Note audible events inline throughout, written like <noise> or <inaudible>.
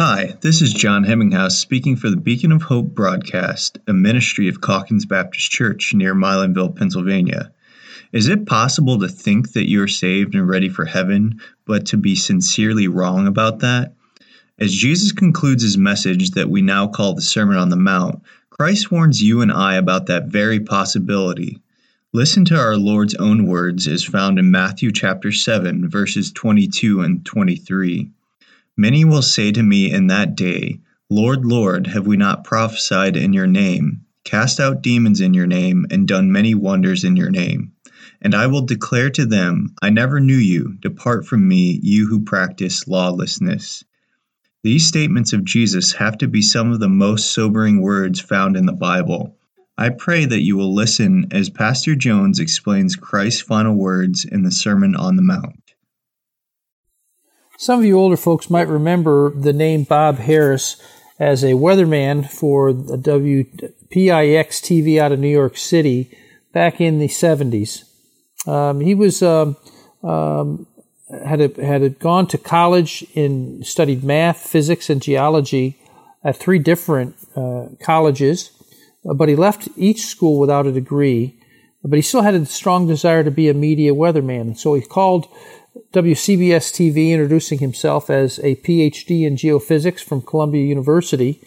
Hi, this is John Hemminghouse speaking for the Beacon of Hope broadcast, a ministry of Calkins Baptist Church near Milanville, Pennsylvania. Is it possible to think that you are saved and ready for heaven, but to be sincerely wrong about that? As Jesus concludes his message that we now call the Sermon on the Mount, Christ warns you and I about that very possibility. Listen to our Lord's own words as found in Matthew chapter 7 verses 22 and 23. Many will say to me in that day, Lord, Lord, have we not prophesied in your name, cast out demons in your name, and done many wonders in your name? And I will declare to them, I never knew you. Depart from me, you who practice lawlessness. These statements of Jesus have to be some of the most sobering words found in the Bible. I pray that you will listen as Pastor Jones explains Christ's final words in the Sermon on the Mount. Some of you older folks might remember the name Bob Harris as a weatherman for WPIX TV out of New York City back in the 70s. Um, he was um, um, had a, had a gone to college and studied math, physics, and geology at three different uh, colleges, but he left each school without a degree. But he still had a strong desire to be a media weatherman, and so he called WCBS TV introducing himself as a PhD in geophysics from Columbia University.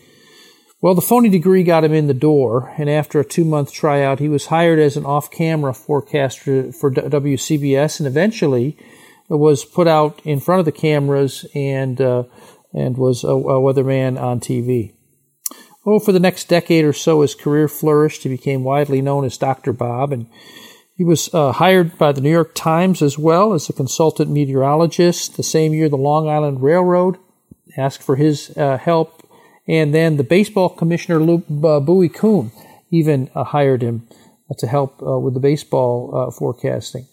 Well, the phony degree got him in the door, and after a two month tryout, he was hired as an off camera forecaster for WCBS and eventually was put out in front of the cameras and, uh, and was a, a weatherman on TV. Oh, for the next decade or so, his career flourished. He became widely known as Dr. Bob, and he was uh, hired by the New York Times as well as a consultant meteorologist. The same year, the Long Island Railroad asked for his uh, help, and then the baseball commissioner Lou, uh, Bowie Kuhn even uh, hired him to help uh, with the baseball uh, forecasting.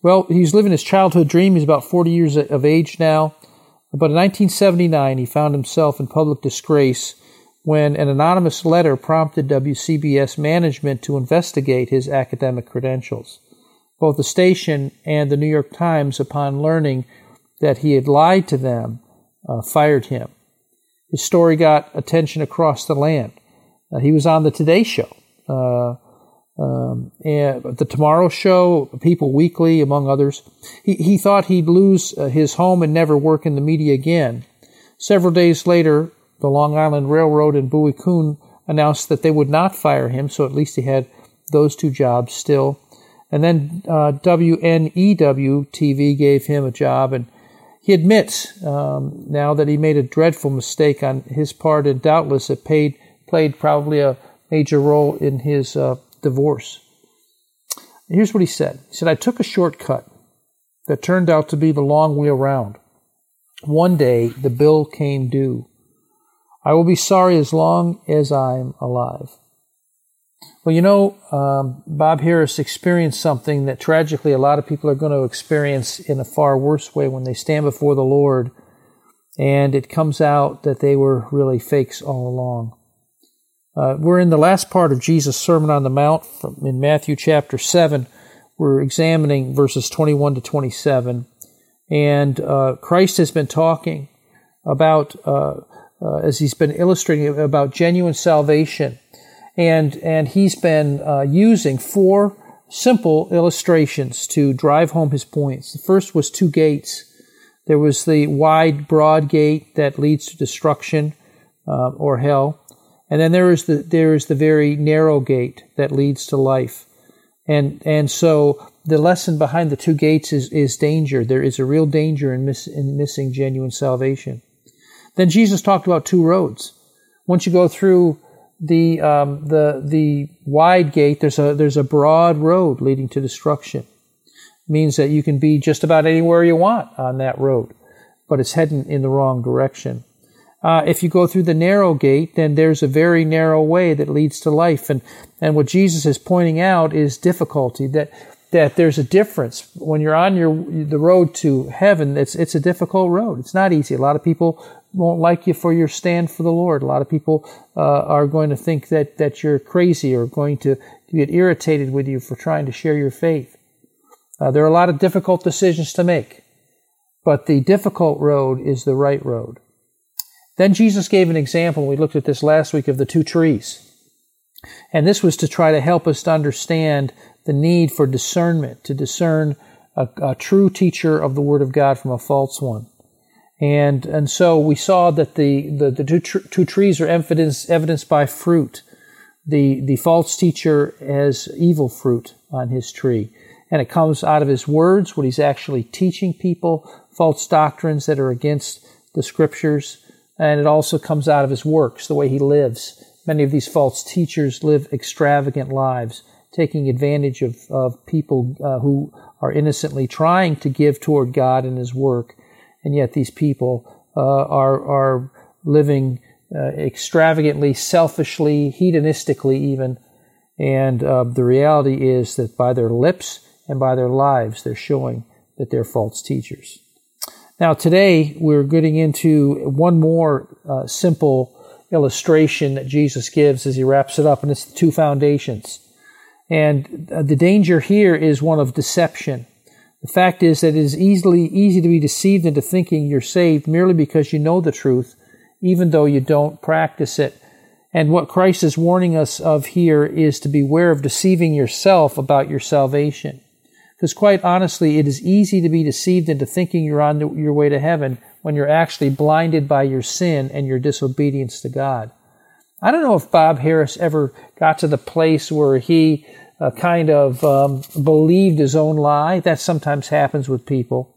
Well, he's living his childhood dream. He's about 40 years of age now. But in 1979, he found himself in public disgrace when an anonymous letter prompted WCBS management to investigate his academic credentials. Both the station and the New York Times, upon learning that he had lied to them, uh, fired him. His story got attention across the land. Uh, he was on the Today Show, uh, um, and the Tomorrow Show, People Weekly, among others. He, he thought he'd lose uh, his home and never work in the media again. Several days later, the Long Island Railroad and Bowie Kuhn announced that they would not fire him, so at least he had those two jobs still. And then uh, WNEW TV gave him a job, and he admits um, now that he made a dreadful mistake on his part, and doubtless it paid, played probably a major role in his uh, divorce. Here's what he said He said, I took a shortcut that turned out to be the long way around. One day, the bill came due. I will be sorry as long as I'm alive. Well, you know, um, Bob Harris experienced something that tragically a lot of people are going to experience in a far worse way when they stand before the Lord and it comes out that they were really fakes all along. Uh, we're in the last part of Jesus' Sermon on the Mount from, in Matthew chapter 7. We're examining verses 21 to 27. And uh, Christ has been talking about uh, uh, as he's been illustrating about genuine salvation. And, and he's been uh, using four simple illustrations to drive home his points. The first was two gates. There was the wide, broad gate that leads to destruction uh, or hell. And then there is the there is the very narrow gate that leads to life. And and so the lesson behind the two gates is, is danger. There is a real danger in, miss, in missing genuine salvation. Then Jesus talked about two roads. Once you go through the um, the the wide gate, there's a there's a broad road leading to destruction. It means that you can be just about anywhere you want on that road, but it's heading in the wrong direction. Uh, if you go through the narrow gate, then there's a very narrow way that leads to life. And, and what Jesus is pointing out is difficulty, that, that there's a difference. When you're on your, the road to heaven, it's, it's a difficult road. It's not easy. A lot of people won't like you for your stand for the Lord. A lot of people uh, are going to think that, that you're crazy or going to get irritated with you for trying to share your faith. Uh, there are a lot of difficult decisions to make, but the difficult road is the right road. Then Jesus gave an example. We looked at this last week of the two trees. And this was to try to help us to understand the need for discernment, to discern a, a true teacher of the Word of God from a false one. And, and so we saw that the, the, the two, tr- two trees are evidence, evidenced by fruit. The, the false teacher has evil fruit on his tree. And it comes out of his words, what he's actually teaching people, false doctrines that are against the scriptures. And it also comes out of his works, the way he lives. Many of these false teachers live extravagant lives, taking advantage of, of people uh, who are innocently trying to give toward God and his work. And yet these people uh, are, are living uh, extravagantly, selfishly, hedonistically, even. And uh, the reality is that by their lips and by their lives, they're showing that they're false teachers. Now, today we're getting into one more uh, simple illustration that Jesus gives as he wraps it up, and it's the two foundations. And uh, the danger here is one of deception. The fact is that it is easily easy to be deceived into thinking you're saved merely because you know the truth, even though you don't practice it. And what Christ is warning us of here is to beware of deceiving yourself about your salvation. Because quite honestly, it is easy to be deceived into thinking you're on your way to heaven when you're actually blinded by your sin and your disobedience to God. I don't know if Bob Harris ever got to the place where he uh, kind of um, believed his own lie. That sometimes happens with people.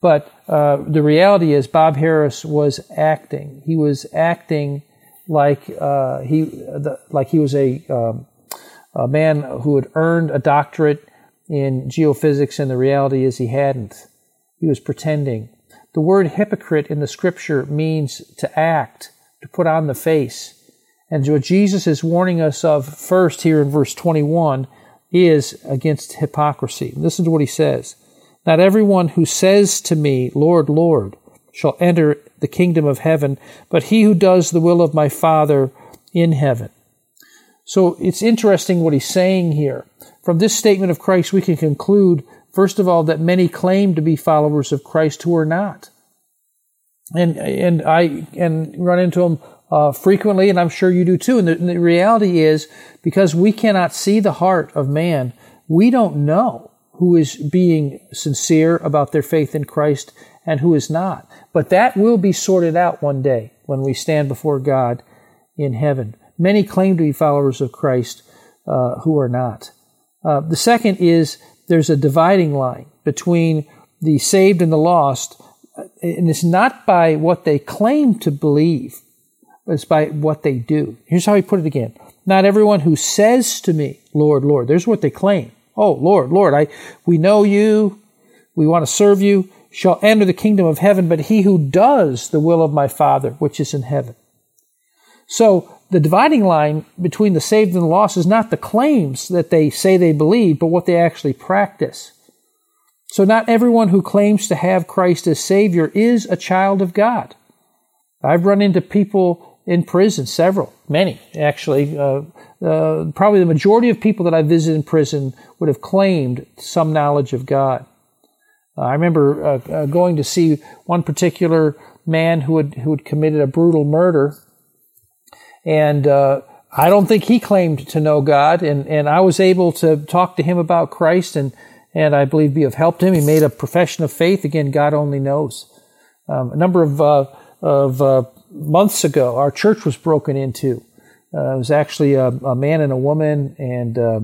But uh, the reality is, Bob Harris was acting. He was acting like uh, he the, like he was a, um, a man who had earned a doctorate in geophysics, and the reality is he hadn't. He was pretending. The word hypocrite in the scripture means to act, to put on the face. And what Jesus is warning us of first here in verse 21 is against hypocrisy. Listen to what he says. Not everyone who says to me, Lord, Lord, shall enter the kingdom of heaven, but he who does the will of my Father in heaven. So it's interesting what he's saying here. From this statement of Christ, we can conclude, first of all, that many claim to be followers of Christ who are not. And, and I and run into them uh, frequently, and I'm sure you do too. And the, and the reality is, because we cannot see the heart of man, we don't know who is being sincere about their faith in Christ and who is not. But that will be sorted out one day when we stand before God in heaven. Many claim to be followers of Christ uh, who are not. Uh, the second is there's a dividing line between the saved and the lost, and it's not by what they claim to believe, it's by what they do. Here's how he put it again. Not everyone who says to me, Lord, Lord, there's what they claim. Oh, Lord, Lord, I, we know you, we want to serve you, shall enter the kingdom of heaven, but he who does the will of my Father, which is in heaven. So the dividing line between the saved and the lost is not the claims that they say they believe, but what they actually practice. So not everyone who claims to have Christ as Savior is a child of God. I've run into people in prison, several, many actually. Uh, uh, probably the majority of people that I visited in prison would have claimed some knowledge of God. Uh, I remember uh, uh, going to see one particular man who had who had committed a brutal murder and uh, I don't think he claimed to know God. And, and I was able to talk to him about Christ and, and I believe be of help to him. He made a profession of faith. Again, God only knows. Um, a number of, of months ago, our church was broken into. Uh, it was actually a, a, man and a woman, and uh,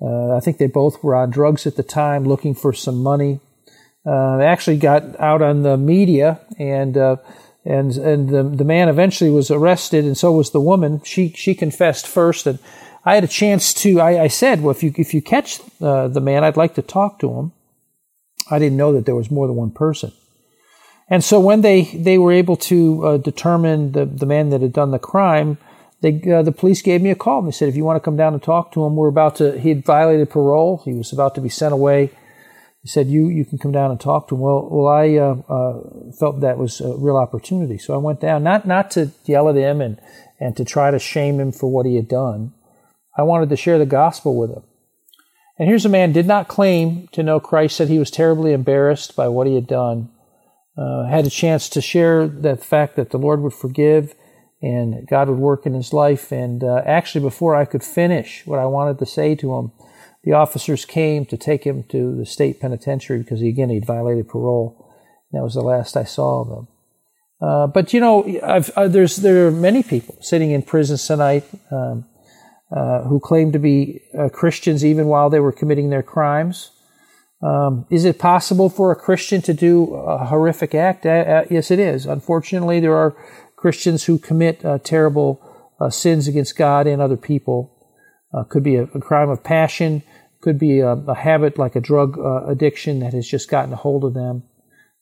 uh, I think they both were on drugs at the time, looking for some money. they actually got out on the media and and and the, the man eventually was arrested, and so was the woman. She she confessed first, and I had a chance to. I, I said, well, if you if you catch uh, the man, I'd like to talk to him. I didn't know that there was more than one person, and so when they they were able to uh, determine the the man that had done the crime, they uh, the police gave me a call and they said, if you want to come down and talk to him, we're about to. He had violated parole. He was about to be sent away he said, "You you can come down and talk to him." Well, well, I uh, uh, felt that was a real opportunity, so I went down not not to yell at him and and to try to shame him for what he had done. I wanted to share the gospel with him. And here's a man did not claim to know Christ. Said he was terribly embarrassed by what he had done. Uh, had a chance to share the fact that the Lord would forgive and God would work in his life. And uh, actually, before I could finish what I wanted to say to him, the officers came to take him to the state penitentiary because, he, again, he'd violated parole. That was the last I saw of him. Uh, but you know, uh, there's there are many people sitting in prison tonight um, uh, who claim to be uh, Christians even while they were committing their crimes. Um, is it possible for a Christian to do a horrific act? Uh, uh, yes, it is. Unfortunately, there are Christians who commit terrible sins against God and other people. could be a, a, crime of passion. Could be a, a habit like a drug addiction that has just gotten a hold of them.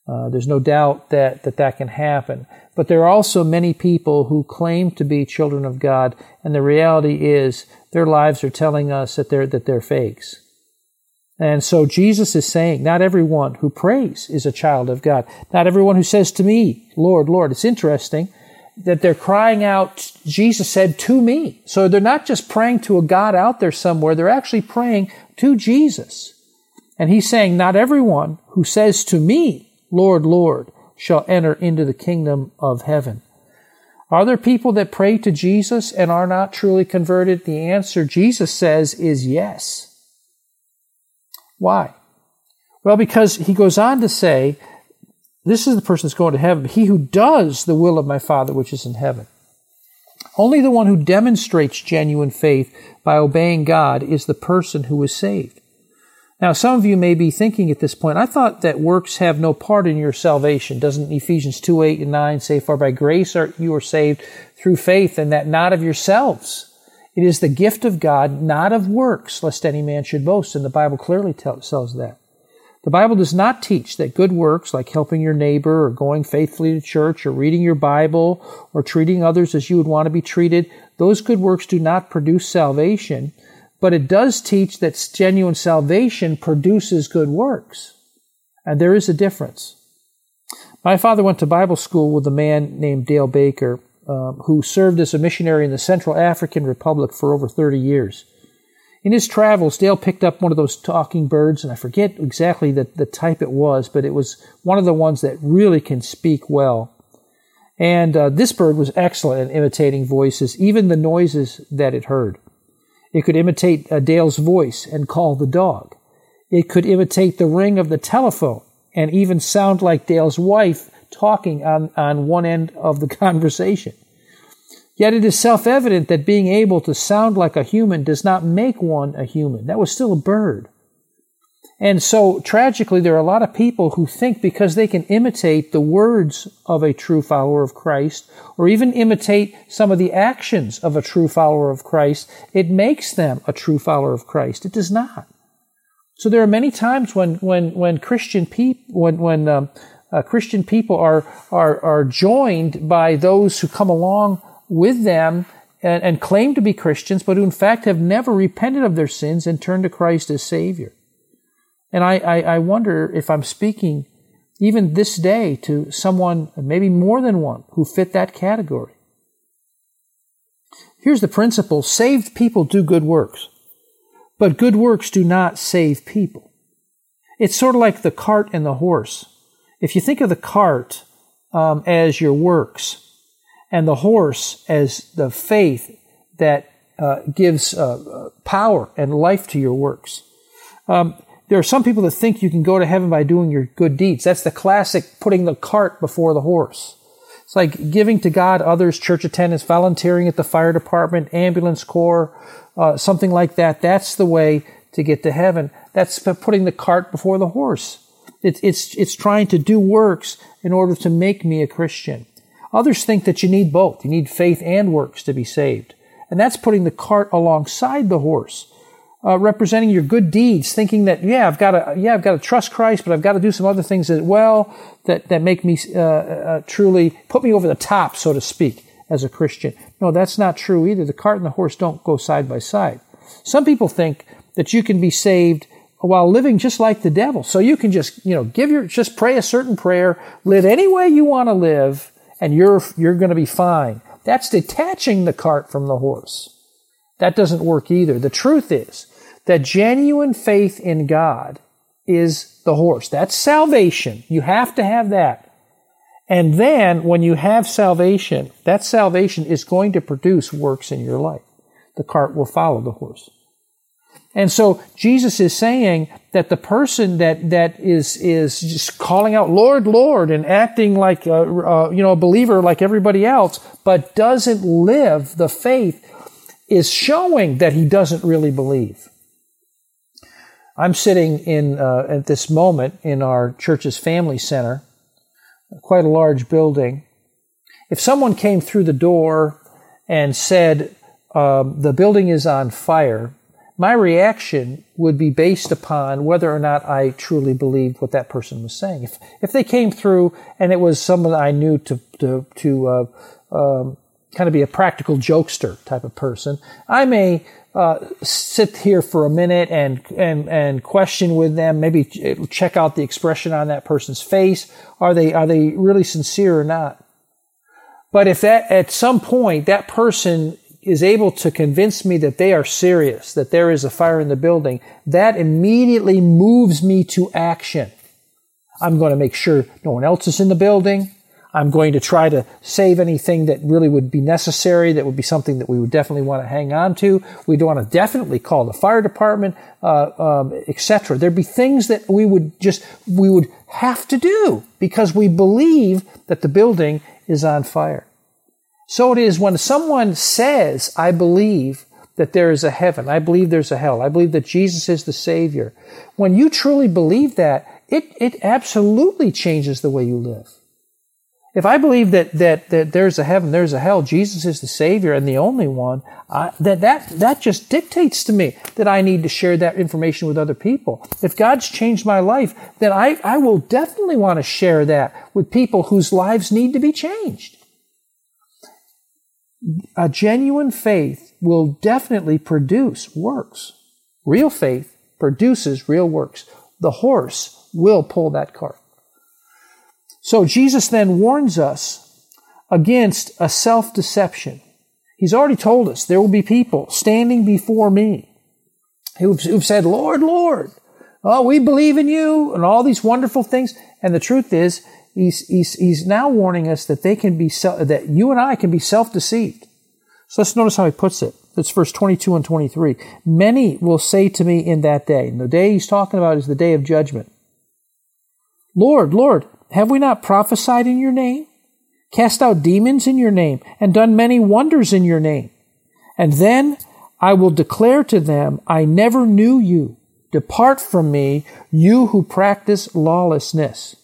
Uh, there's no doubt that, that that can happen. But there are also many people who claim to be children of God, and the reality is their lives are telling us that they're, that they're fakes. And so Jesus is saying, not everyone who prays is a child of God. Not everyone who says to me, Lord, Lord. It's interesting that they're crying out, Jesus said, to me. So they're not just praying to a God out there somewhere, they're actually praying to Jesus. And he's saying, not everyone who says to me, Lord, Lord, shall enter into the kingdom of heaven. Are there people that pray to Jesus and are not truly converted? The answer, Jesus says, is yes. Why? Well, because he goes on to say, this is the person that's going to heaven, he who does the will of my Father which is in heaven. Only the one who demonstrates genuine faith by obeying God is the person who is saved. Now, some of you may be thinking at this point, I thought that works have no part in your salvation. Doesn't Ephesians 2 8 and 9 say, For by grace are, you are saved through faith, and that not of yourselves? It is the gift of God, not of works, lest any man should boast. And the Bible clearly tells that. The Bible does not teach that good works, like helping your neighbor, or going faithfully to church, or reading your Bible, or treating others as you would want to be treated, those good works do not produce salvation but it does teach that genuine salvation produces good works. And there is a difference. My father went to Bible school with a man named Dale Baker, um, who served as a missionary in the Central African Republic for over 30 years. In his travels, Dale picked up one of those talking birds, and I forget exactly the, the type it was, but it was one of the ones that really can speak well. And uh, this bird was excellent at imitating voices, even the noises that it heard. It could imitate uh, Dale's voice and call the dog. It could imitate the ring of the telephone and even sound like Dale's wife talking on, on one end of the <laughs> conversation. Yet it is self evident that being able to sound like a human does not make one a human. That was still a bird. And so, tragically, there are a lot of people who think because they can imitate the words of a true follower of Christ, or even imitate some of the actions of a true follower of Christ, it makes them a true follower of Christ. It does not. So there are many times when when when Christian people when when um, uh, Christian people are are are joined by those who come along with them and, and claim to be Christians, but who in fact have never repented of their sins and turned to Christ as Savior. And I, I, I wonder if I'm speaking even this day to someone, maybe more than one, who fit that category. Here's the principle saved people do good works, but good works do not save people. It's sort of like the cart and the horse. If you think of the cart um, as your works and the horse as the faith that uh, gives uh, power and life to your works, um, there are some people that think you can go to heaven by doing your good deeds. That's the classic putting the cart before the horse. It's like giving to God, others, church attendance, volunteering at the fire department, ambulance corps, uh, something like that. That's the way to get to heaven. That's putting the cart before the horse. It's, it's, it's trying to do works in order to make me a Christian. Others think that you need both. You need faith and works to be saved. And that's putting the cart alongside the horse uh, representing your good deeds, thinking that yeah, I've got to yeah, I've got to trust Christ, but I've got to do some other things as well that that make me uh, uh, truly put me over the top, so to speak, as a Christian. No, that's not true either. The cart and the horse don't go side by side. Some people think that you can be saved while living just like the devil. So you can just you know give your just pray a certain prayer, live any way you want to live, and you're you're going to be fine. That's detaching the cart from the horse. That doesn't work either. The truth is that genuine faith in God is the horse. That's salvation. You have to have that. And then when you have salvation, that salvation is going to produce works in your life. The cart will follow the horse. And so Jesus is saying that the person that, that is, is just calling out, Lord, Lord, and acting like, a, uh, you know, a believer like everybody else, but doesn't live the faith is showing that he doesn't really believe. I'm sitting in, uh, at this moment in our church's family center, quite a large building. If someone came through the door and said, um, the building is on fire, my reaction would be based upon whether or not I truly believed what that person was saying. If if they came through and it was someone I knew to to to uh, um, kind of be a practical jokester type of person, I may uh, sit here for a minute and and and question with them. Maybe check out the expression on that person's face. Are they are they really sincere or not? But if that at some point that person is able to convince me that they are serious, that there is a fire in the building, that immediately moves me to action. I'm going to make sure no one else is in the building. I'm going to try to save anything that really would be necessary, that would be something that we would definitely want to hang on to. We'd want to definitely call the fire department, uh, um, etc. There'd be things that we would just, we would have to do because we believe that the building is on fire. So it is when someone says, I believe that there is a heaven, I believe there's a hell, I believe that Jesus is the Savior. When you truly believe that, it, it absolutely changes the way you live. If I believe that, that, that there's a heaven, there's a hell, Jesus is the Savior and the only one, I, that, that, that just dictates to me that I need to share that information with other people. If God's changed my life, then I, I will definitely want to share that with people whose lives need to be changed a genuine faith will definitely produce works. Real faith produces real works. The horse will pull that cart. So Jesus then warns us against a self deception. He's already told us there will be people standing before me who've, who've said, Lord, Lord, oh, we believe in you and all these wonderful things. And the truth is, he's, he's, he's now warning us that they can be, that you and I can be self-deceived. So let's notice how he puts it. It's verse 22 and 23. Many will say to me in that day, and the day he's talking about is the day of judgment. Lord, Lord, have we not prophesied in your name? Cast out demons in your name, and done many wonders in your name? And then I will declare to them, I never knew you. Depart from me, you who practice lawlessness.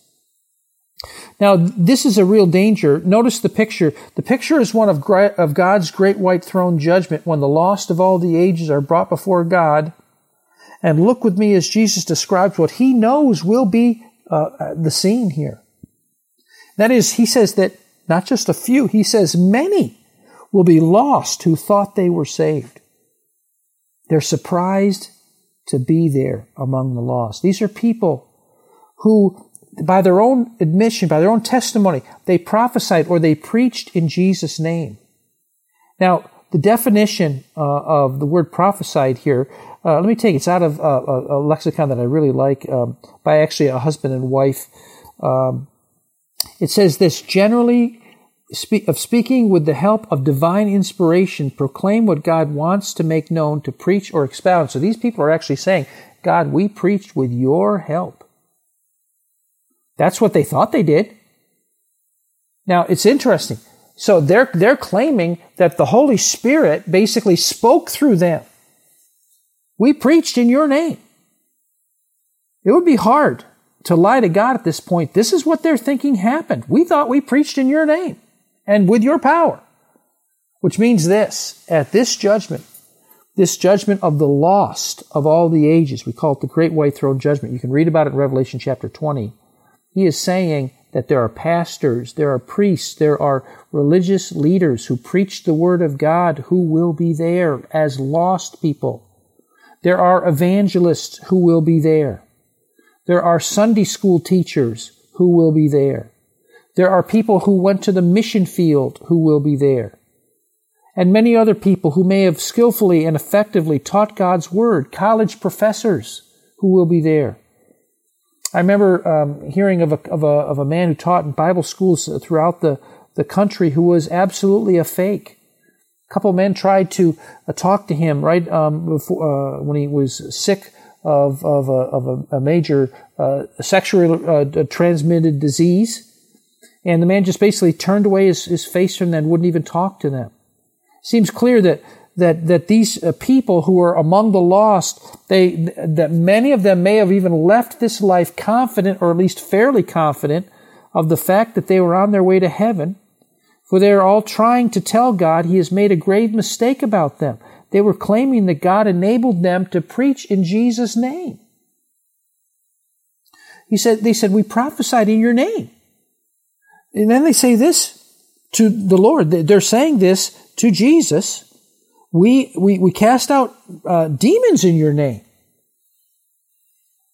Now, this is a real danger. Notice the picture. The picture is one of, of God's great white throne judgment when the lost of all the ages are brought before God. And look with me as Jesus describes what he knows will be uh, the scene here. That is, he says that not just a few, he says many will be lost who thought they were saved. They're surprised to be there among the lost. These are people who by their own admission, by their own testimony, they prophesied or they preached in Jesus' name. Now, the definition uh, of the word prophesied here, uh, let me take it. It's out of uh, a, a, lexicon that I really like um, by actually a husband and wife. Um, it says this generally of speaking with the help of divine inspiration, proclaim what God wants to make known, to preach or expound. So these people are actually saying, God, we preached with your help. That's what they thought they did. Now, it's interesting. So they're, they're claiming that the Holy Spirit basically spoke through them. We preached in your name. It would be hard to lie to God at this point. This is what they're thinking happened. We thought we preached in your name and with your power. Which means this at this judgment, this judgment of the lost of all the ages, we call it the Great White Throne Judgment. You can read about it in Revelation chapter 20. He is saying that there are pastors, there are priests, there are religious leaders who preach the word of God who will be there as lost people. There are evangelists who will be there. There are Sunday school teachers who will be there. There are people who went to the mission field who will be there. And many other people who may have skillfully and effectively taught God's word, college professors who will be there. I remember um, hearing of a, of, a, of a man who taught in Bible schools throughout the, the country who was absolutely a fake. A couple men tried to uh, talk to him right um, before, uh, when he was sick of, of, a, of a, a major uh, sexually uh, transmitted disease. And the man just basically turned away his, his face from them and wouldn't even talk to them. Seems clear that that that these uh, people who are among the lost, they that many of them may have even left this life confident, or at least fairly confident, of the fact that they were on their way to heaven, for they are all trying to tell God He has made a grave mistake about them. They were claiming that God enabled them to preach in Jesus' name. He said, they said, we prophesied in your name. And then they say this to the Lord. They're saying this to Jesus. We, we, we cast out uh, demons in your name.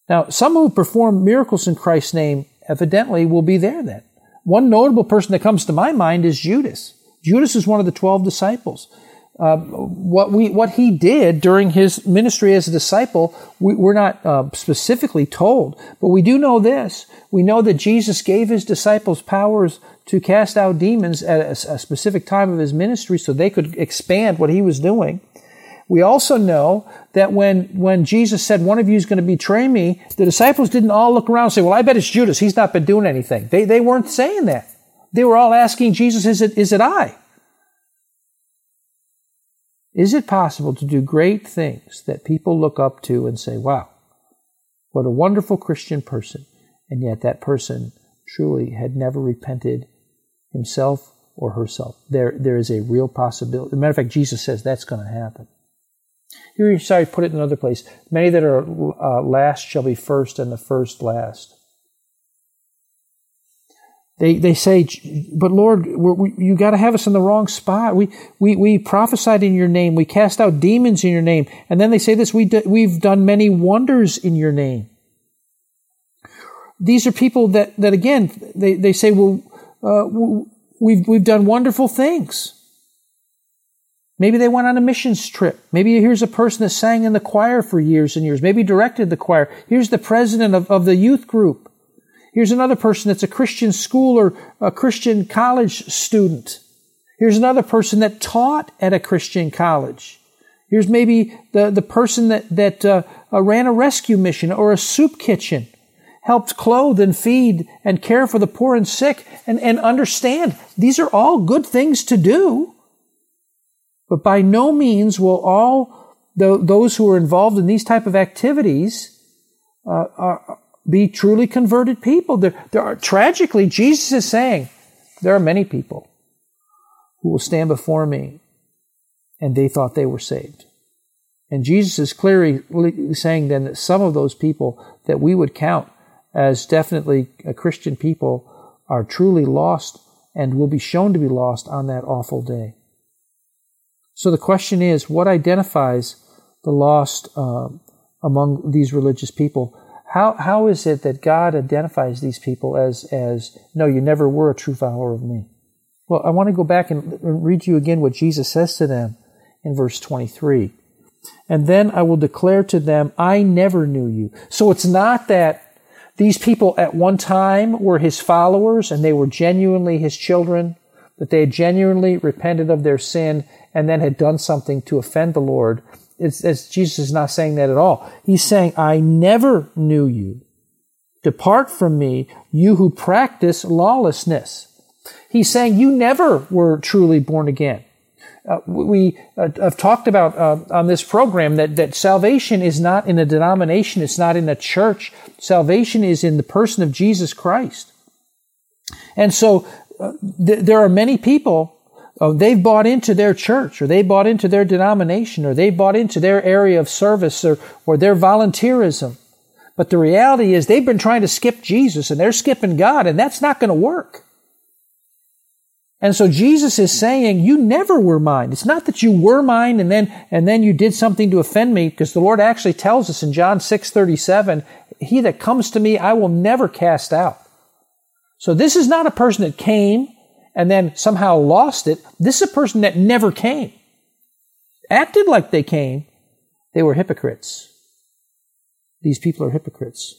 Now, some who perform miracles in Christ's name evidently will be there then. One notable person that comes to my mind is Judas. Judas is one of the 12 disciples. Uh, what we what he did during his ministry as a disciple, we, are not uh, specifically told, but we do know this: we know that Jesus gave his disciples powers to cast out demons at a, a specific time of his ministry, so they could expand what he was doing. We also know that when when Jesus said, "One of you is going to betray me," the disciples didn't all look around and say, "Well, I bet it's Judas. He's not been doing anything." They they weren't saying that. They were all asking Jesus, "Is it is it I?" Is it possible to do great things that people look up to and say, wow, what a wonderful Christian person, and yet that person truly had never repented himself or herself? There, there is a real possibility. Matter of fact, Jesus says that's going to happen. Here, sorry, put it in another place. Many that are uh, last shall be first, and the first last. They, they say, but Lord, we, you got to have us in the wrong spot. We, we, we prophesied in your name. We cast out demons in your name. And then they say this, we do, we've done many wonders in your name. These are people that, that again, they, they say, well, uh, we've, we've done wonderful things. Maybe they went on a missions trip. Maybe here's a person that sang in the choir for years and years. Maybe directed the choir. Here's the president of, of the youth group. Here's another person that's a Christian school or a Christian college student. Here's another person that taught at a Christian college. Here's maybe the, the person that, that uh, uh, ran a rescue mission or a soup kitchen, helped clothe and feed and care for the poor and sick, and, and understand these are all good things to do. But by no means will all the, those who are involved in these type of activities uh, are, be truly converted people. There, there are, tragically, Jesus is saying, there are many people who will stand before me and they thought they were saved. And Jesus is clearly saying then that some of those people that we would count as definitely a Christian people are truly lost and will be shown to be lost on that awful day. So the question is, what identifies the lost uh, among these religious people? How, how is it that God identifies these people as, as, no, you never were a true follower of me? Well, I want to go back and read to you again what Jesus says to them in verse 23. And then I will declare to them, I never knew you. So it's not that these people at one time were his followers and they were genuinely his children, that they had genuinely repented of their sin and then had done something to offend the Lord it's, it's, Jesus is not saying that at all. He's saying, I never knew you. Depart from me, you who practice lawlessness. He's saying you never were truly born again. Uh, we uh, have talked about uh, on this program that, that salvation is not in a denomination, it's not in a church. Salvation is in the person of Jesus Christ. And so uh, th- there are many people oh, they've bought into their church or they bought into their denomination or they bought into their area of service or, or their volunteerism. But the reality is they've been trying to skip Jesus and they're skipping God and that's not going to work. And so Jesus is saying, you never were mine. It's not that you were mine and then, and then you did something to offend me because the Lord actually tells us in John 6, 37, he that comes to me, I will never cast out. So this is not a person that came and then somehow lost it. This is a person that never came. Acted like they came. They were hypocrites. These people are hypocrites.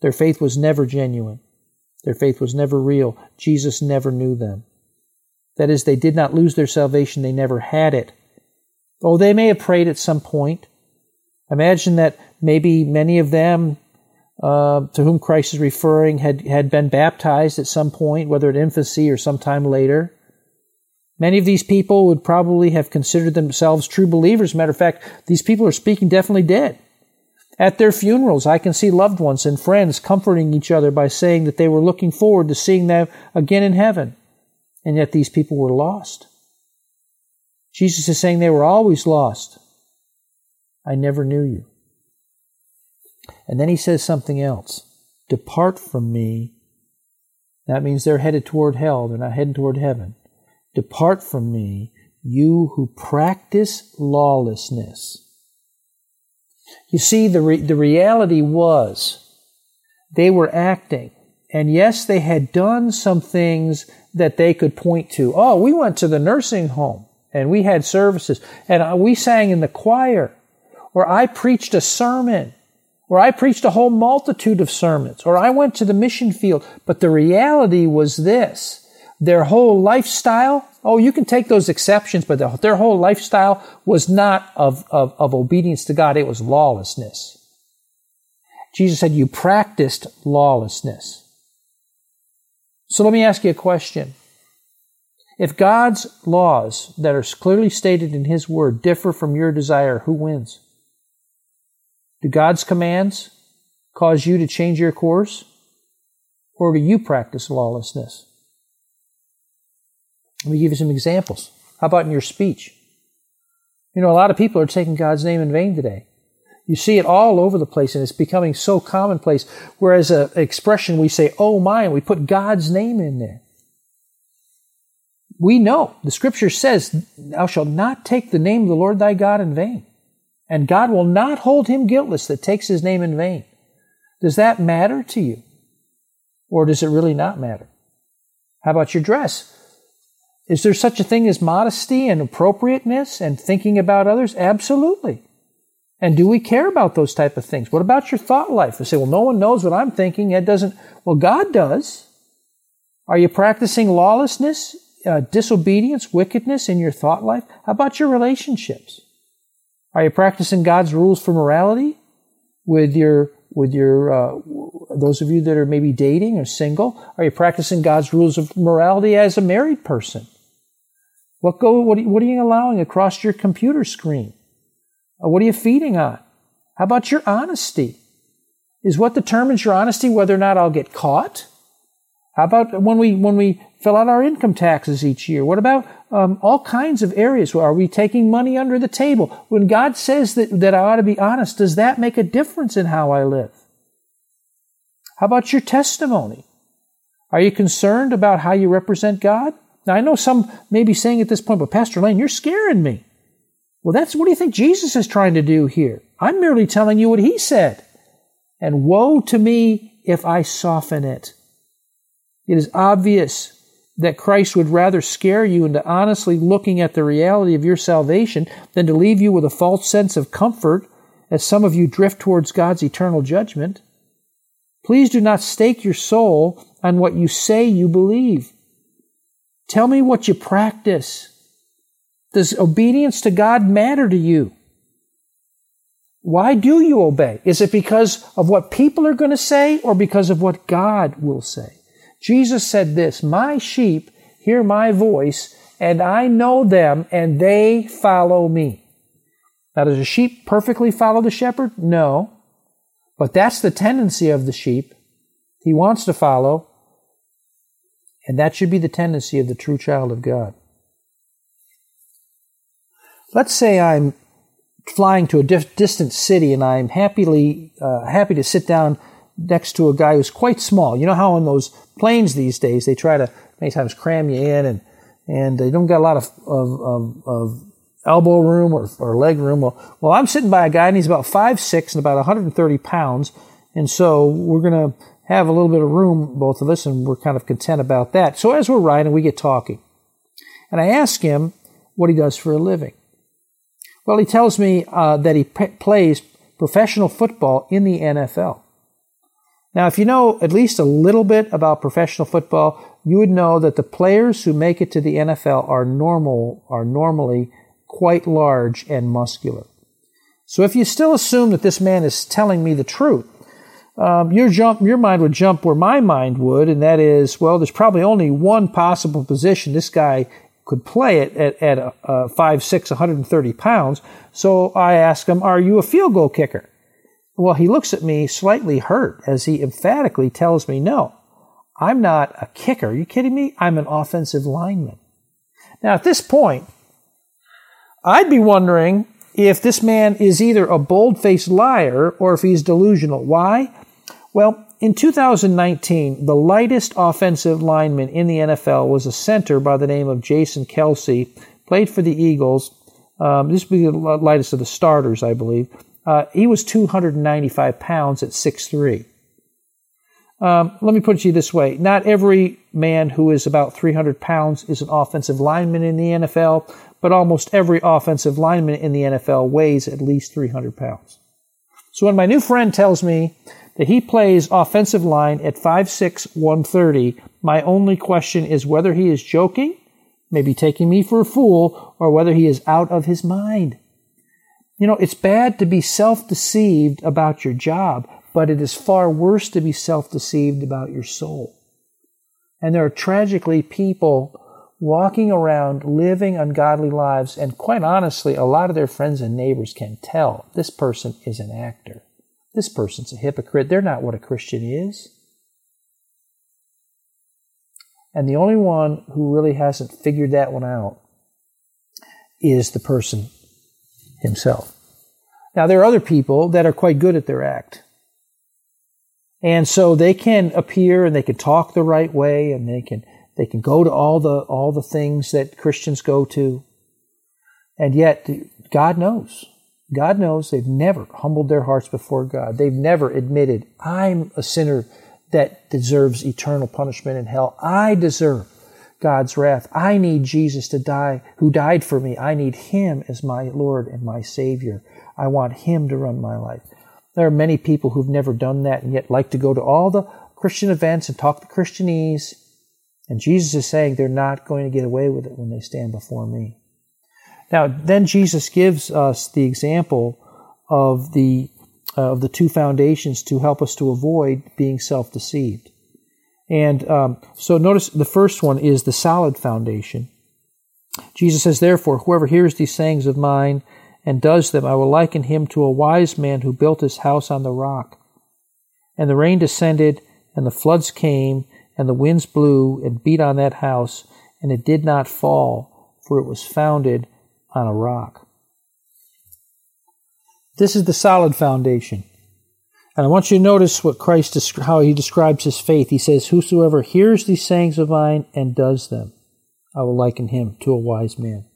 Their faith was never genuine. Their faith was never real. Jesus never knew them. That is, they did not lose their salvation, they never had it. Oh, they may have prayed at some point. Imagine that maybe many of them uh, to whom Christ is referring had, had been baptized at some point, whether at infancy or sometime later. Many of these people would probably have considered themselves true believers. Matter of fact, these people are speaking definitely dead. At their funerals, I can see loved ones and friends comforting each other by saying that they were looking forward to seeing them again in heaven. And yet these people were lost. Jesus is saying they were always lost. I never knew you. And then he says something else Depart from me. That means they're headed toward hell, they're not heading toward heaven. Depart from me, you who practice lawlessness. You see, the, re- the reality was they were acting. And yes, they had done some things that they could point to. Oh, we went to the nursing home and we had services and we sang in the choir or I preached a sermon or I preached a whole multitude of sermons or I went to the mission field. But the reality was this. Their whole lifestyle, oh, you can take those exceptions, but their whole lifestyle was not of, of, of obedience to God. It was lawlessness. Jesus said, you practiced lawlessness. So let me ask you a question. If God's laws that are clearly stated in His Word differ from your desire, who wins? Do God's commands cause you to change your course? Or do you practice lawlessness? Let me give you some examples. How about in your speech? You know, a lot of people are taking God's name in vain today. You see it all over the place, and it's becoming so commonplace. Whereas an expression we say, oh my, and we put God's name in there. We know the scripture says, Thou shalt not take the name of the Lord thy God in vain. And God will not hold him guiltless that takes his name in vain. Does that matter to you? Or does it really not matter? How about your dress? Is there such a thing as modesty and appropriateness and thinking about others? Absolutely. And do we care about those type of things? What about your thought life? We say, well, no one knows what I'm thinking. It doesn't. Well, God does. Are you practicing lawlessness, uh, disobedience, wickedness in your thought life? How about your relationships? Are you practicing God's rules for morality with your with your uh, those of you that are maybe dating or single? Are you practicing God's rules of morality as a married person? What go? What, what are you allowing across your computer screen? Uh, what are you feeding on? How about your honesty? Is what determines your honesty whether or not I'll get caught? How about when we when we fill out our income taxes each year? What about um, all kinds of areas? Are we taking money under the table? When God says that, that I ought to be honest, does that make a difference in how I live? How about your testimony? Are you concerned about how you represent God? Now I know some may be saying at this point, but Pastor Lane, you're scaring me. Well, that's what do you think Jesus is trying to do here? I'm merely telling you what he said. And woe to me if I soften it. It is obvious that Christ would rather scare you into honestly looking at the reality of your salvation than to leave you with a false sense of comfort as some of you drift towards God's eternal judgment. Please do not stake your soul on what you say you believe. Tell me what you practice. Does obedience to God matter to you? Why do you obey? Is it because of what people are going to say or because of what God will say? Jesus said this, My sheep hear my voice and I know them and they follow me. Now, does a sheep perfectly follow the shepherd? No. But that's the tendency of the sheep. He wants to follow. And that should be the tendency of the true child of God. Let's say I'm flying to a distant city and I'm happily uh, happy to sit down next to a guy who's quite small. You know how on those planes these days they try to many times cram you in and and they don't got a lot of of, of, of elbow room or, or leg room. Well, well, I'm sitting by a guy and he's about five six and about 130 pounds, and so we're gonna have a little bit of room, both of us, and we're kind of content about that. So as we're riding, we get talking, and I ask him what he does for a living. Well, he tells me uh, that he p- plays professional football in the NFL. Now, if you know at least a little bit about professional football, you would know that the players who make it to the NFL are normal, are normally quite large and muscular. So if you still assume that this man is telling me the truth, um, your jump, your mind would jump where my mind would, and that is, well, there's probably only one possible position this guy could play it at, at a 5'6", 130 pounds. So I ask him, are you a field goal kicker? Well, he looks at me slightly hurt as he emphatically tells me, no, I'm not a kicker. Are you kidding me? I'm an offensive lineman. Now, at this point, I'd be wondering if this man is either a bold faced liar or if he's delusional. Why? Well, in 2019, the lightest offensive lineman in the NFL was a center by the name of Jason Kelce, played for the Eagles. Um, this would be the lightest of the starters, I believe. Uh, he was 295 pounds at 6'3. Um, let me put it to you this way. Not every man who is about 300 pounds is an offensive lineman in the NFL, but almost every offensive lineman in the NFL weighs at least 300 pounds. So when my new friend tells me that he plays offensive line at 5'6, 130, my only question is whether he is joking, maybe taking me for a fool, or whether he is out of his mind. You know, it's bad to be self deceived about your job, but it is far worse to be self deceived about your soul. And there are tragically people walking around living ungodly lives, and quite honestly, a lot of their friends and neighbors can tell this person is an actor. This person's a hypocrite. They're not what a Christian is. And the only one who really hasn't figured that one out is the person himself. Now, there are other people that are quite good at their act. And so they can appear and they can talk the right way and they can, they can go to all the, all the things that Christians go to. And yet, God knows. God knows they've never humbled their hearts before God. They've never admitted, I'm a sinner that deserves eternal punishment in hell. I deserve God's wrath. I need Jesus to die, who died for me. I need Him as my Lord and my Savior. I want Him to run my life. There are many people who've never done that and yet like to go to all the Christian events and talk the Christianese. And Jesus is saying they're not going to get away with it when they stand before me. Now, then Jesus gives us the example of the uh, of the two foundations to help us to avoid being self-deceived. And um, so notice the first one is the solid foundation. Jesus says, Therefore, whoever hears these sayings of mine and does them, I will liken him to a wise man who built his house on the rock. And the rain descended, and the floods came, and the winds blew and beat on that house, and it did not fall, for it was founded on a rock. This is the solid foundation. And I want you to notice what Christ, how he describes his faith. He says, Whosoever hears these sayings of mine and does them, I will liken him to a wise man.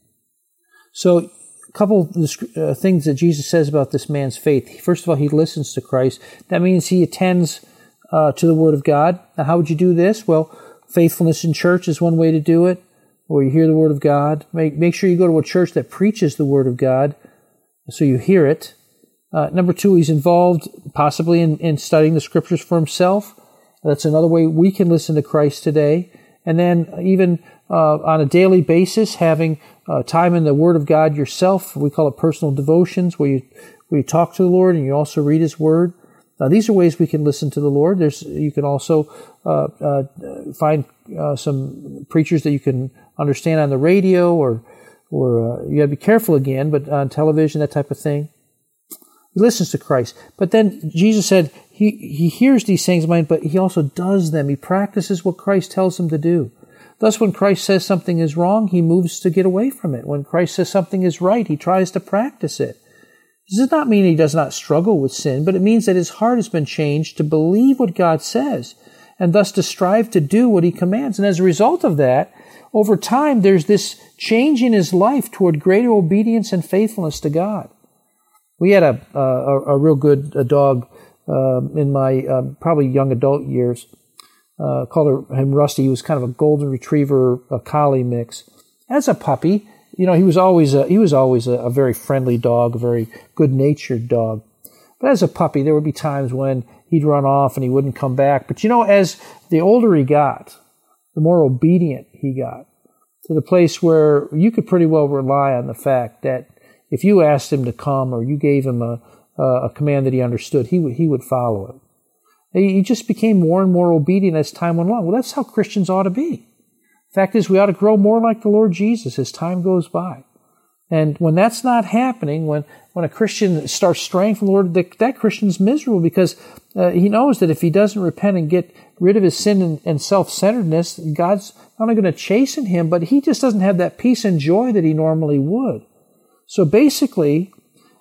So, couple of uh, things that Jesus says about this man's faith. First of all, he listens to Christ. That means he attends uh, to the Word of God. Now, how would you do this? Well, faithfulness in church is one way to do it, or you hear the Word of God. Make, make sure you go to a church that preaches the Word of God so you hear it. Uh, number two, he's involved possibly in, in studying the scriptures for himself. That's another way we can listen to Christ today. And then even uh, on a daily basis, having uh, time in the Word of God yourself. We call it personal devotions, where you where you talk to the Lord and you also read His Word. Now, these are ways we can listen to the Lord. There's you can also uh, uh find uh, some preachers that you can understand on the radio, or or uh, you got to be careful again, but on television, that type of thing. He listens to Christ. But then Jesus said he, he hears these things of mine, but he also does them. He practices what Christ tells him to do. Thus, when Christ says something is wrong, he moves to get away from it. When Christ says something is right, he tries to practice it. This does not mean he does not struggle with sin, but it means that his heart has been changed to believe what God says and thus to strive to do what he commands. And as a result of that, over time, there's this change in his life toward greater obedience and faithfulness to God. We had a a, a real good a dog uh, in my uh, probably young adult years. Uh, called him Rusty. He was kind of a golden retriever, a collie mix. As a puppy, you know, he was always a, he was always a, a very friendly dog, a very good natured dog. But as a puppy, there would be times when he'd run off and he wouldn't come back. But you know, as the older he got, the more obedient he got to the place where you could pretty well rely on the fact that if you asked him to come or you gave him a, a command that he understood, he would, he would follow it. He just became more and more obedient as time went along. Well, that's how Christians ought to be. Fact is, we ought to grow more like the Lord Jesus as time goes by. And when that's not happening, when, when a Christian starts straying from the Lord, that, that Christian's miserable because uh, he knows that if he doesn't repent and get rid of his sin and, and self centeredness, God's not only going to chasten him, but he just doesn't have that peace and joy that he normally would. So basically,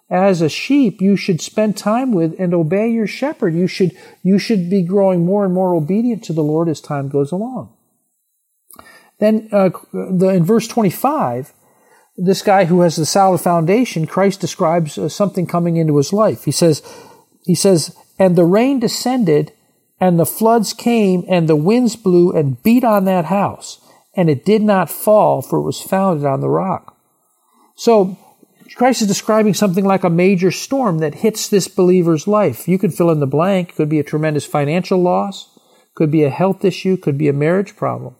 as a sheep, you should spend time with and obey your shepherd. You should, you should be growing more and more obedient to the Lord as time goes along. Then uh, the, in verse 25, this guy who has the solid foundation, Christ describes uh, something coming into his life. He says, he says, and the rain descended and the floods came and the winds blew and beat on that house and it did not fall for it was founded on the rock. So Christ is describing something like a major storm that hits this believer's life. You could fill in the blank. Could be a tremendous financial loss. Could be a health issue. Could be a marriage problem.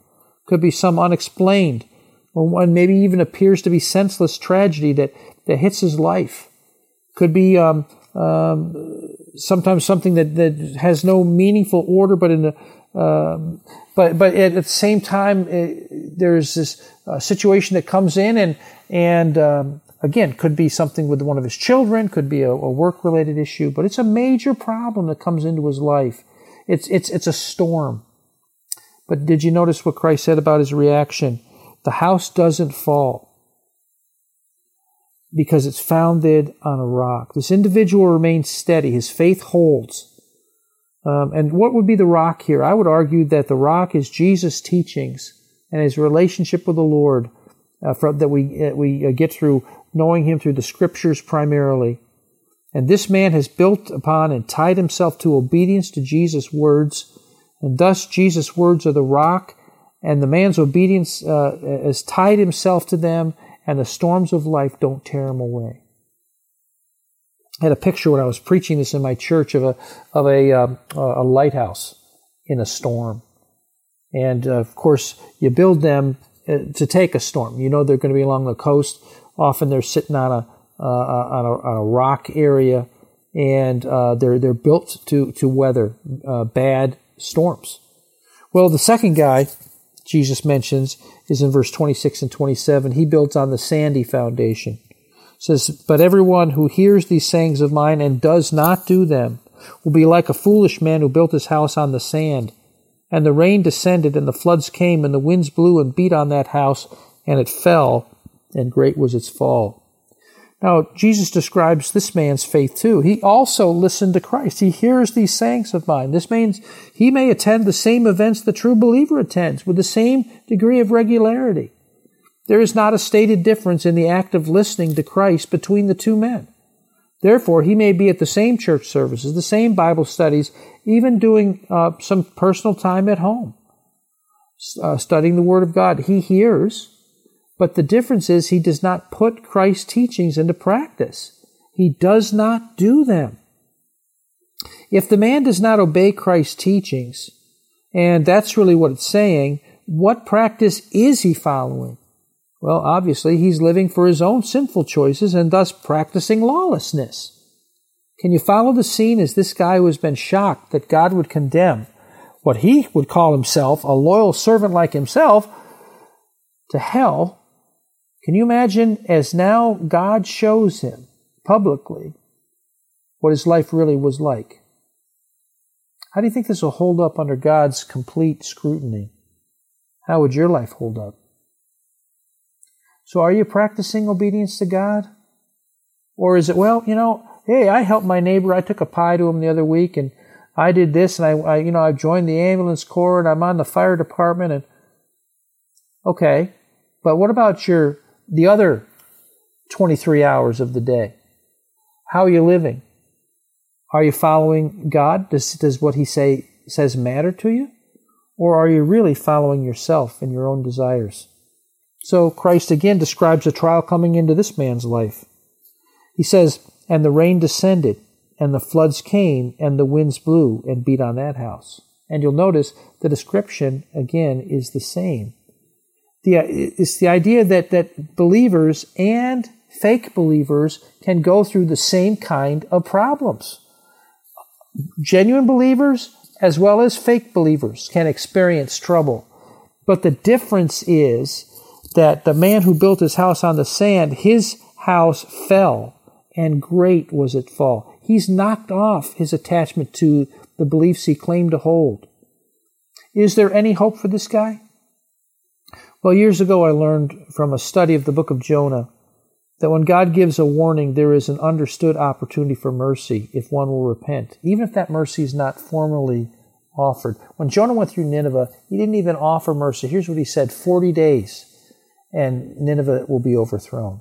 Could be some unexplained or one maybe even appears to be senseless tragedy that, that hits his life. Could be um, um, sometimes something that, that has no meaningful order, but in the um, but but at the same time, it, there's this uh, situation that comes in, and and um, again, could be something with one of his children, could be a, a work related issue, but it's a major problem that comes into his life. It's it's it's a storm. But did you notice what Christ said about his reaction? The house doesn't fall because it's founded on a rock. This individual remains steady. His faith holds. Um, and what would be the rock here? I would argue that the rock is Jesus' teachings and his relationship with the Lord uh, that we, uh, we uh, get through knowing him through the scriptures primarily. And this man has built upon and tied himself to obedience to Jesus' words. And thus, Jesus' words are the rock and the man's obedience uh, has tied himself to them, and the storms of life don't tear him away. I had a picture when I was preaching this in my church of a of a um, a lighthouse in a storm, and uh, of course you build them to take a storm. You know they're going to be along the coast. Often they're sitting on a uh, on, a, on a rock area, and uh, they're they're built to to weather uh, bad storms. Well, the second guy Jesus mentions is in verse 26 and 27. He builds on the sandy foundation. It says, But everyone who hears these sayings of mine and does not do them will be like a foolish man who built his house on the sand. And the rain descended, and the floods came, and the winds blew and beat on that house, and it fell, and great was its fall. Now, Jesus describes this man's faith too. He also listened to Christ. He hears these sayings of mine. This means he may attend the same events the true believer attends with the same degree of regularity. There is not a stated difference in the act of listening to Christ between the two men. Therefore, he may be at the same church services, the same Bible studies, even doing uh, some personal time at home, uh, studying the Word of God. He hears, but the difference is he does not put Christ's teachings into practice. He does not do them. If the man does not obey Christ's teachings, and that's really what it's saying, what practice is he following? Well, obviously, he's living for his own sinful choices and thus practicing lawlessness. Can you follow the scene as this guy who has been shocked that God would condemn what he would call himself, a loyal servant like himself, to hell can you imagine as now God shows him publicly what his life really was like? How do you think this will hold up under God's complete scrutiny? How would your life hold up? So are you practicing obedience to God? Or is it, well, you know, hey, I helped my neighbor. I took a pie to him the other week and I did this and I, I you know, I've joined the ambulance corps and I'm on the fire department and okay. But what about your the other 23 hours of the day? How are you living? Are you following God? Does, does what He say says matter to you? Or are you really following yourself and your own desires? So Christ again describes a trial coming into this man's life. He says, And the rain descended, and the floods came, and the winds blew and beat on that house. And you'll notice the description again is the same. The, it's the idea that, that believers and fake believers can go through the same kind of problems. Genuine believers as well as fake believers can experience trouble. But the difference is that the man who built his house on the sand, his house fell, and great was its fall. He's knocked off his attachment to the beliefs he claimed to hold. Is there any hope for this guy? Well, years ago I learned from a study of the book of Jonah that when God gives a warning, there is an understood opportunity for mercy if one will repent, even if that mercy is not formally offered. When Jonah went through Nineveh, he didn't even offer mercy. Here's what he said 40 days, and Nineveh will be overthrown.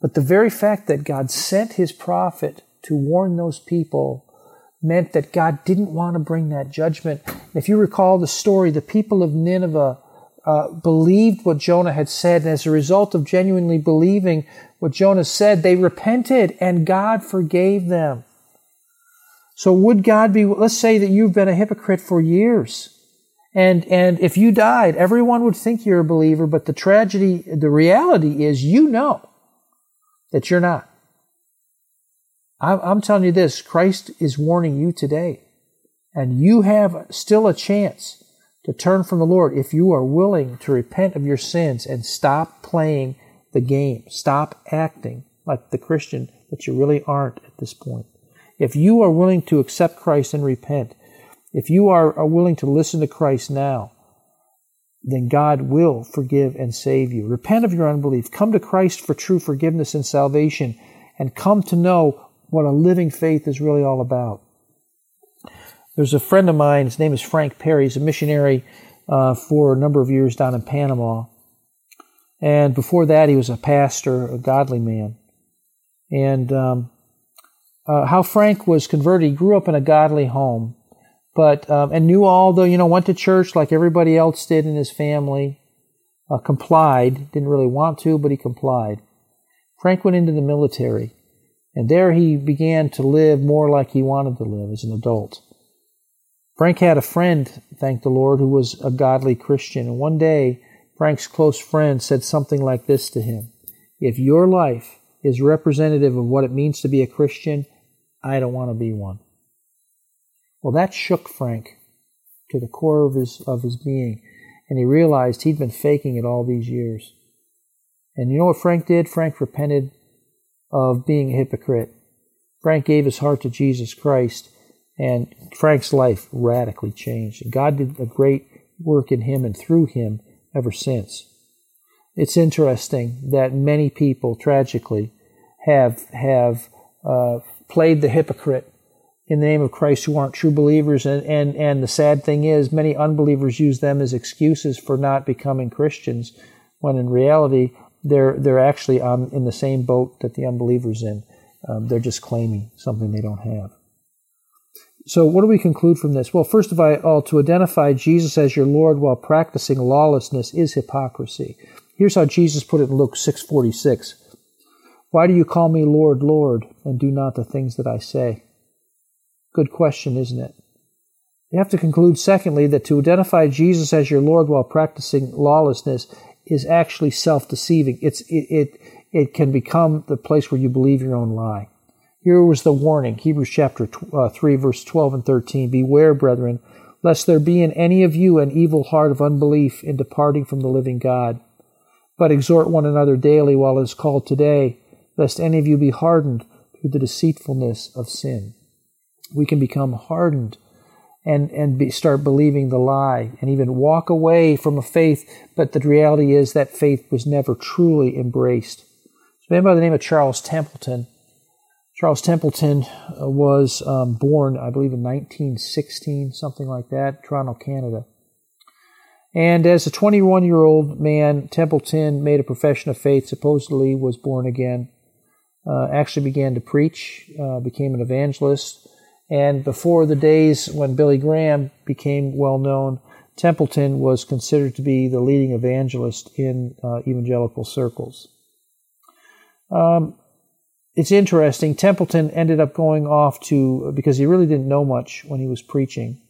But the very fact that God sent his prophet to warn those people meant that God didn't want to bring that judgment. If you recall the story, the people of Nineveh uh, believed what Jonah had said, and as a result of genuinely believing what Jonah said, they repented and God forgave them. So would God be, let's say that you've been a hypocrite for years. And, and if you died, everyone would think you're a believer, but the tragedy, the reality is you know that you're not. I'm telling you this Christ is warning you today, and you have still a chance to turn from the Lord if you are willing to repent of your sins and stop playing the game. Stop acting like the Christian that you really aren't at this point. If you are willing to accept Christ and repent, if you are, are willing to listen to Christ now, then God will forgive and save you. Repent of your unbelief. Come to Christ for true forgiveness and salvation, and come to know what a living faith is really all about. There's a friend of mine, his name is Frank Perry. He's a missionary uh, for a number of years down in Panama. And before that, he was a pastor, a godly man. And um, uh, how Frank was converted, he grew up in a godly home, but um, and knew all the, you know, went to church like everybody else did in his family, uh, complied, didn't really want to, but he complied. Frank went into the military. And there he began to live more like he wanted to live as an adult. Frank had a friend, thank the Lord, who was a godly Christian. And one day, Frank's close friend said something like this to him If your life is representative of what it means to be a Christian, I don't want to be one. Well, that shook Frank to the core of his, of his being, and he realized he'd been faking it all these years. And you know what Frank did? Frank repented of being a hypocrite. Frank gave his heart to Jesus Christ, and Frank's life radically changed. And God did a great work in him and through him ever since. It's interesting that many people, tragically, have have uh, played the hypocrite in the name of Christ who aren't true believers, and, and and the sad thing is, many unbelievers use them as excuses for not becoming Christians, when in reality they're they're actually on in the same boat that the unbelievers in. Um, they're just claiming something they don't have. So, what do we conclude from this? Well, first of all, to identify Jesus as your Lord while practicing lawlessness is hypocrisy. Here's how Jesus put it in Luke 6:46. Why do you call me Lord, Lord, and do not the things that I say? Good question, isn't it? You have to conclude, secondly, that to identify Jesus as your Lord while practicing lawlessness is actually self-deceiving. It's it, it it can become the place where you believe your own lie. Here was the warning, Hebrews chapter uh, 3 verse 12 and 13, beware brethren lest there be in any of you an evil heart of unbelief in departing from the living God. But exhort one another daily while it is called today, lest any of you be hardened through the deceitfulness of sin. We can become hardened and and be, start believing the lie and even walk away from a faith. But the reality is that faith was never truly embraced. A man by the name of charles templeton. Charles templeton uh, was um, born i believe in 1916 something like that toronto canada. And as a 21 year old man templeton made a profession of faith supposedly was born again uh, actually began to preach uh, became an evangelist and before the days when Billy Graham became well known, Templeton was considered to be the leading evangelist in uh, evangelical circles. Um, it's interesting. Templeton ended up going off to, because he really didn't know much when he was preaching.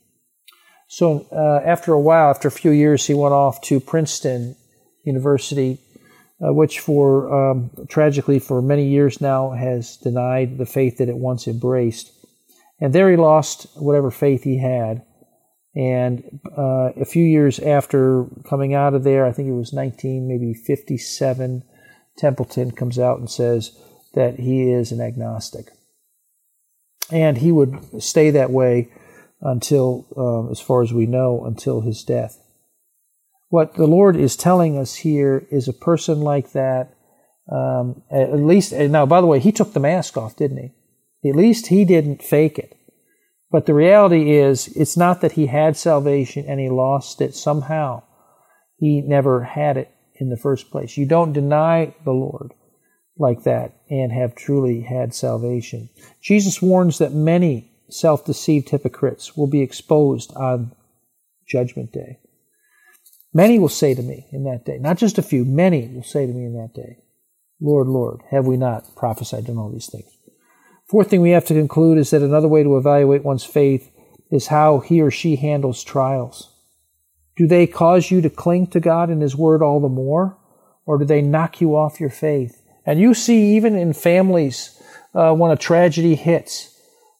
So uh, after a while, after a few years, he went off to Princeton University, uh, which for um, tragically for many years now has denied the faith that it once embraced. And there he lost whatever faith he had. And uh, a few years after coming out of there, I think it was 19, maybe 57, Templeton comes out and says that he is an agnostic. And he would stay that way until, um, as far as we know, until his death. What the Lord is telling us here is a person like that, um, at least, now, by the way, he took the mask off, didn't he? At least he didn't fake it. But the reality is, it's not that he had salvation and he lost it somehow. He never had it in the first place. You don't deny the Lord like that and have truly had salvation. Jesus warns that many self deceived hypocrites will be exposed on Judgment Day. Many will say to me in that day, not just a few, many will say to me in that day, Lord, Lord, have we not prophesied and all these things? Fourth thing we have to conclude is that another way to evaluate one's faith is how he or she handles trials. Do they cause you to cling to God and His Word all the more? Or do they knock you off your faith? And you see, even in families, uh, when a tragedy hits,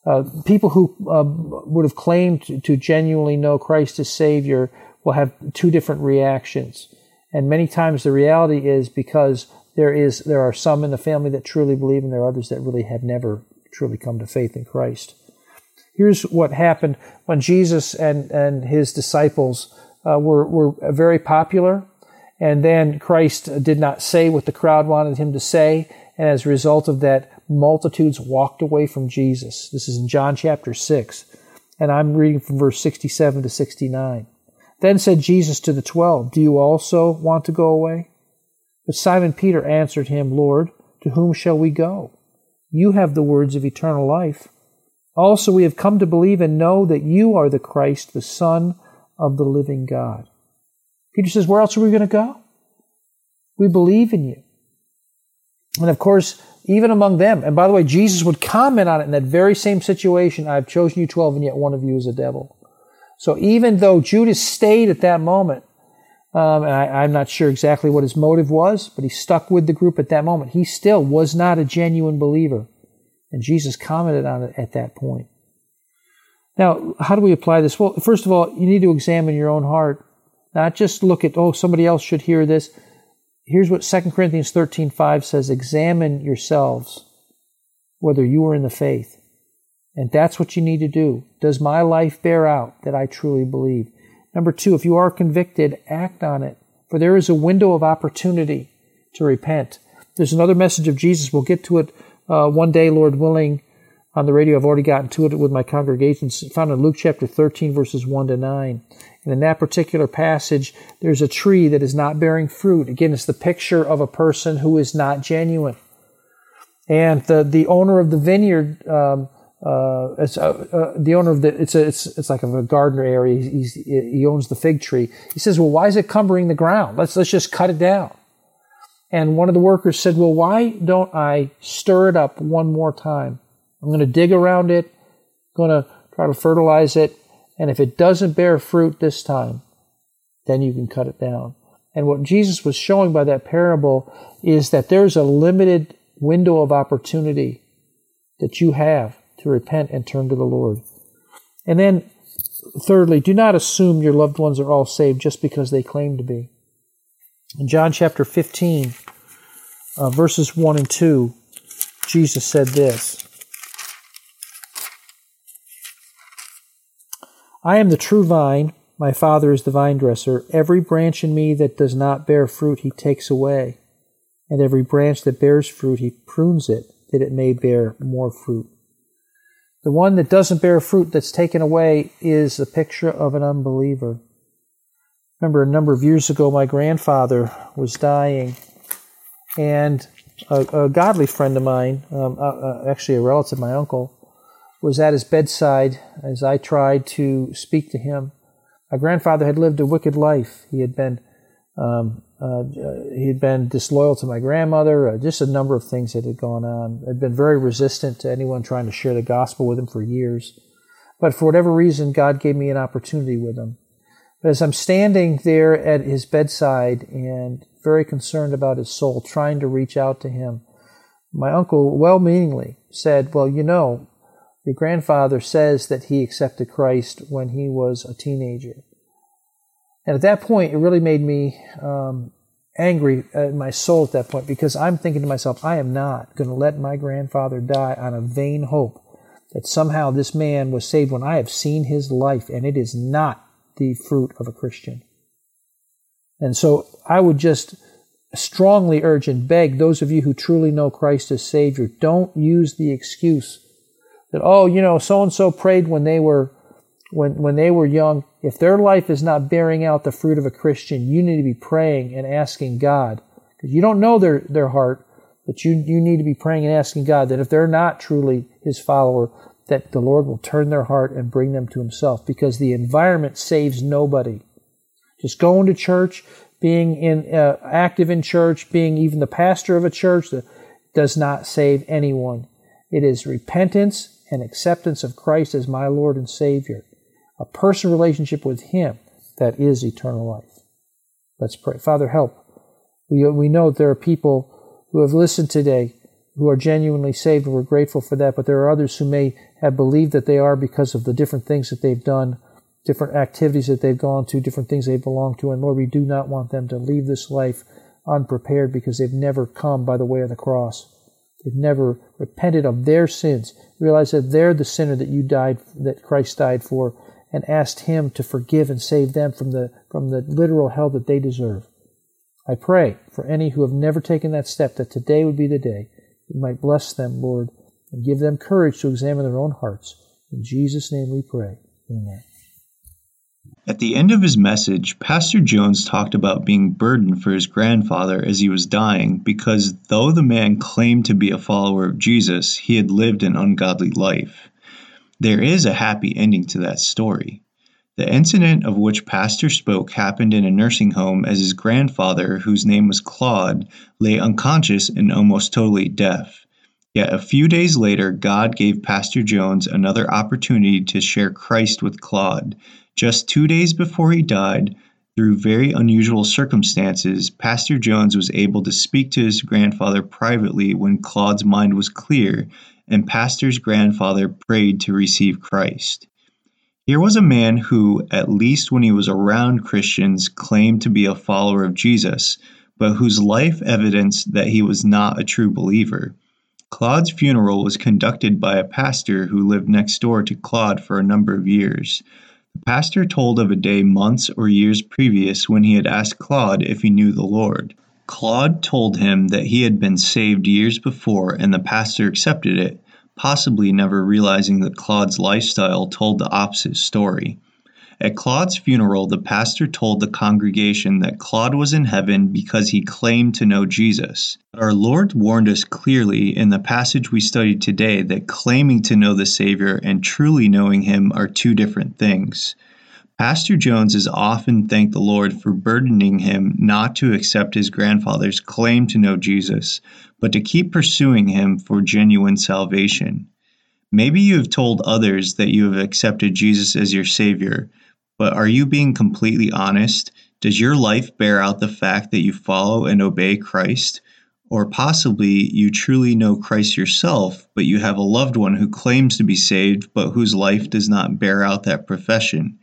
uh, people who uh, would have claimed to, to genuinely know Christ as Savior will have two different reactions. And many times the reality is because there is there are some in the family that truly believe, and there are others that really have never truly come to faith in Christ. Here's what happened when Jesus and, and his disciples uh, were, were very popular, and then Christ did not say what the crowd wanted him to say, and as a result of that, multitudes walked away from Jesus. This is in John chapter 6, and I'm reading from verse 67 to 69. Then said Jesus to the twelve, Do you also want to go away? But Simon Peter answered him, Lord, to whom shall we go? You have the words of eternal life. Also, we have come to believe and know that you are the Christ, the Son of the living God. Peter says, Where else are we going to go? We believe in you. And of course, even among them, and by the way, Jesus would comment on it in that very same situation I've chosen you 12, and yet one of you is a devil. So even though Judas stayed at that moment, um, and I, I'm not sure exactly what his motive was, but he stuck with the group at that moment. He still was not a genuine believer. And Jesus commented on it at that point. Now, how do we apply this? Well, first of all, you need to examine your own heart. Not just look at, oh, somebody else should hear this. Here's what 2 Corinthians 13 5 says Examine yourselves whether you are in the faith. And that's what you need to do. Does my life bear out that I truly believe? Number two, if you are convicted, act on it, for there is a window of opportunity to repent. There's another message of Jesus. We'll get to it uh, one day, Lord willing, on the radio. I've already gotten to it with my congregations, found in Luke chapter 13, verses 1 to 9. And in that particular passage, there's a tree that is not bearing fruit. Again, it's the picture of a person who is not genuine. And the, the owner of the vineyard um, uh, it's uh, uh, the owner of the it's a it's it's like a gardener area. He's, he owns the fig tree. He says, "Well, why is it cumbering the ground? Let's let's just cut it down." And one of the workers said, "Well, why don't I stir it up one more time? I'm going to dig around it, going to try to fertilize it, and if it doesn't bear fruit this time, then you can cut it down." And what Jesus was showing by that parable is that there's a limited window of opportunity that you have to repent and turn to the Lord. And then, thirdly, do not assume your loved ones are all saved just because they claim to be. In John chapter 15, uh, verses 1 and 2, Jesus said this I am the true vine, my Father is the vine dresser. Every branch in me that does not bear fruit, he takes away. And every branch that bears fruit, he prunes it, that it may bear more fruit. The one that doesn't bear fruit that's taken away is the picture of an unbeliever. Remember, a number of years ago, my grandfather was dying, and a, a godly friend of mine, um, uh, uh, actually a relative, my uncle, was at his bedside as I tried to speak to him. My grandfather had lived a wicked life. He had been um, uh, he had been disloyal to my grandmother, uh, just a number of things that had gone on. Had been very resistant to anyone trying to share the gospel with him for years. But for whatever reason, God gave me an opportunity with him. But as I'm standing there at his bedside and very concerned about his soul, trying to reach out to him, my uncle, well meaningly, said, Well, you know, your grandfather says that he accepted Christ when he was a teenager. And at that point, it really made me um, angry in my soul at that point because I'm thinking to myself, I am not going to let my grandfather die on a vain hope that somehow this man was saved when I have seen his life and it is not the fruit of a Christian. And so I would just strongly urge and beg those of you who truly know Christ as Savior, don't use the excuse that, oh, you know, so and so prayed when they were when, when they were young, if their life is not bearing out the fruit of a Christian, you need to be praying and asking God, because you don't know their, their heart, but you, you need to be praying and asking God that if they're not truly His follower, that the Lord will turn their heart and bring them to Himself, because the environment saves nobody. Just going to church, being in, uh, active in church, being even the pastor of a church, that does not save anyone. It is repentance and acceptance of Christ as my Lord and Savior a personal relationship with Him that is eternal life. Let's pray. Father, help. We, we know there are people who have listened today who are genuinely saved, and we're grateful for that, but there are others who may have believed that they are because of the different things that they've done, different activities that they've gone to, different things they belong to, and Lord, we do not want them to leave this life unprepared because they've never come by the way of the cross. They've never repented of their sins, realized that they're the sinner that you died, that Christ died for, and asked Him to forgive and save them from the, from the literal hell that they deserve. I pray for any who have never taken that step that today would be the day you might bless them, Lord, and give them courage to examine their own hearts. In Jesus' name we pray. Amen. At the end of his message, Pastor Jones talked about being burdened for his grandfather as he was dying because though the man claimed to be a follower of Jesus, he had lived an ungodly life. There is a happy ending to that story. The incident of which Pastor spoke happened in a nursing home as his grandfather, whose name was Claude, lay unconscious and almost totally deaf. Yet a few days later, God gave Pastor Jones another opportunity to share Christ with Claude. Just two days before he died, through very unusual circumstances, Pastor Jones was able to speak to his grandfather privately when Claude's mind was clear and Pastor's grandfather prayed to receive Christ. Here was a man who, at least when he was around Christians, claimed to be a follower of Jesus, but whose life evidenced that he was not a true believer. Claude's funeral was conducted by a pastor who lived next door to Claude for a number of years. The pastor told of a day months or years previous when he had asked Claude if he knew the Lord. Claude told him that he had been saved years before and the pastor accepted it, possibly never realizing that Claude's lifestyle told the opposite story. At Claude's funeral, the pastor told the congregation that Claude was in heaven because he claimed to know Jesus. Our Lord warned us clearly in the passage we studied today that claiming to know the Savior and truly knowing Him are two different things. Pastor Jones has often thanked the Lord for burdening him not to accept his grandfather's claim to know Jesus, but to keep pursuing him for genuine salvation. Maybe you have told others that you have accepted Jesus as your Savior, but are you being completely honest? Does your life bear out the fact that you follow and obey Christ? Or possibly you truly know Christ yourself, but you have a loved one who claims to be saved, but whose life does not bear out that profession.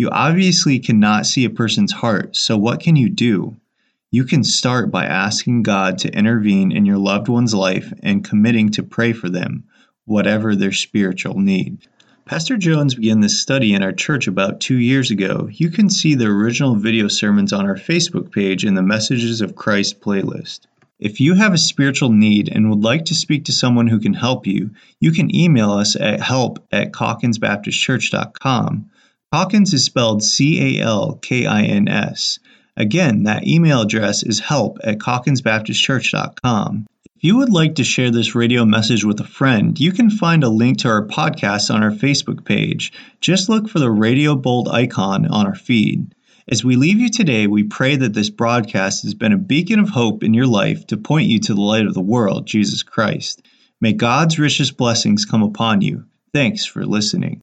You obviously cannot see a person's heart, so what can you do? You can start by asking God to intervene in your loved one's life and committing to pray for them, whatever their spiritual need. Pastor Jones began this study in our church about two years ago. You can see the original video sermons on our Facebook page in the Messages of Christ playlist. If you have a spiritual need and would like to speak to someone who can help you, you can email us at help at calkinsbaptistchurch.com Calkins is spelled C A L K I N S. Again, that email address is help at calkinsbaptistchurch.com. If you would like to share this radio message with a friend, you can find a link to our podcast on our Facebook page. Just look for the Radio Bold icon on our feed. As we leave you today, we pray that this broadcast has been a beacon of hope in your life to point you to the light of the world, Jesus Christ. May God's richest blessings come upon you. Thanks for listening.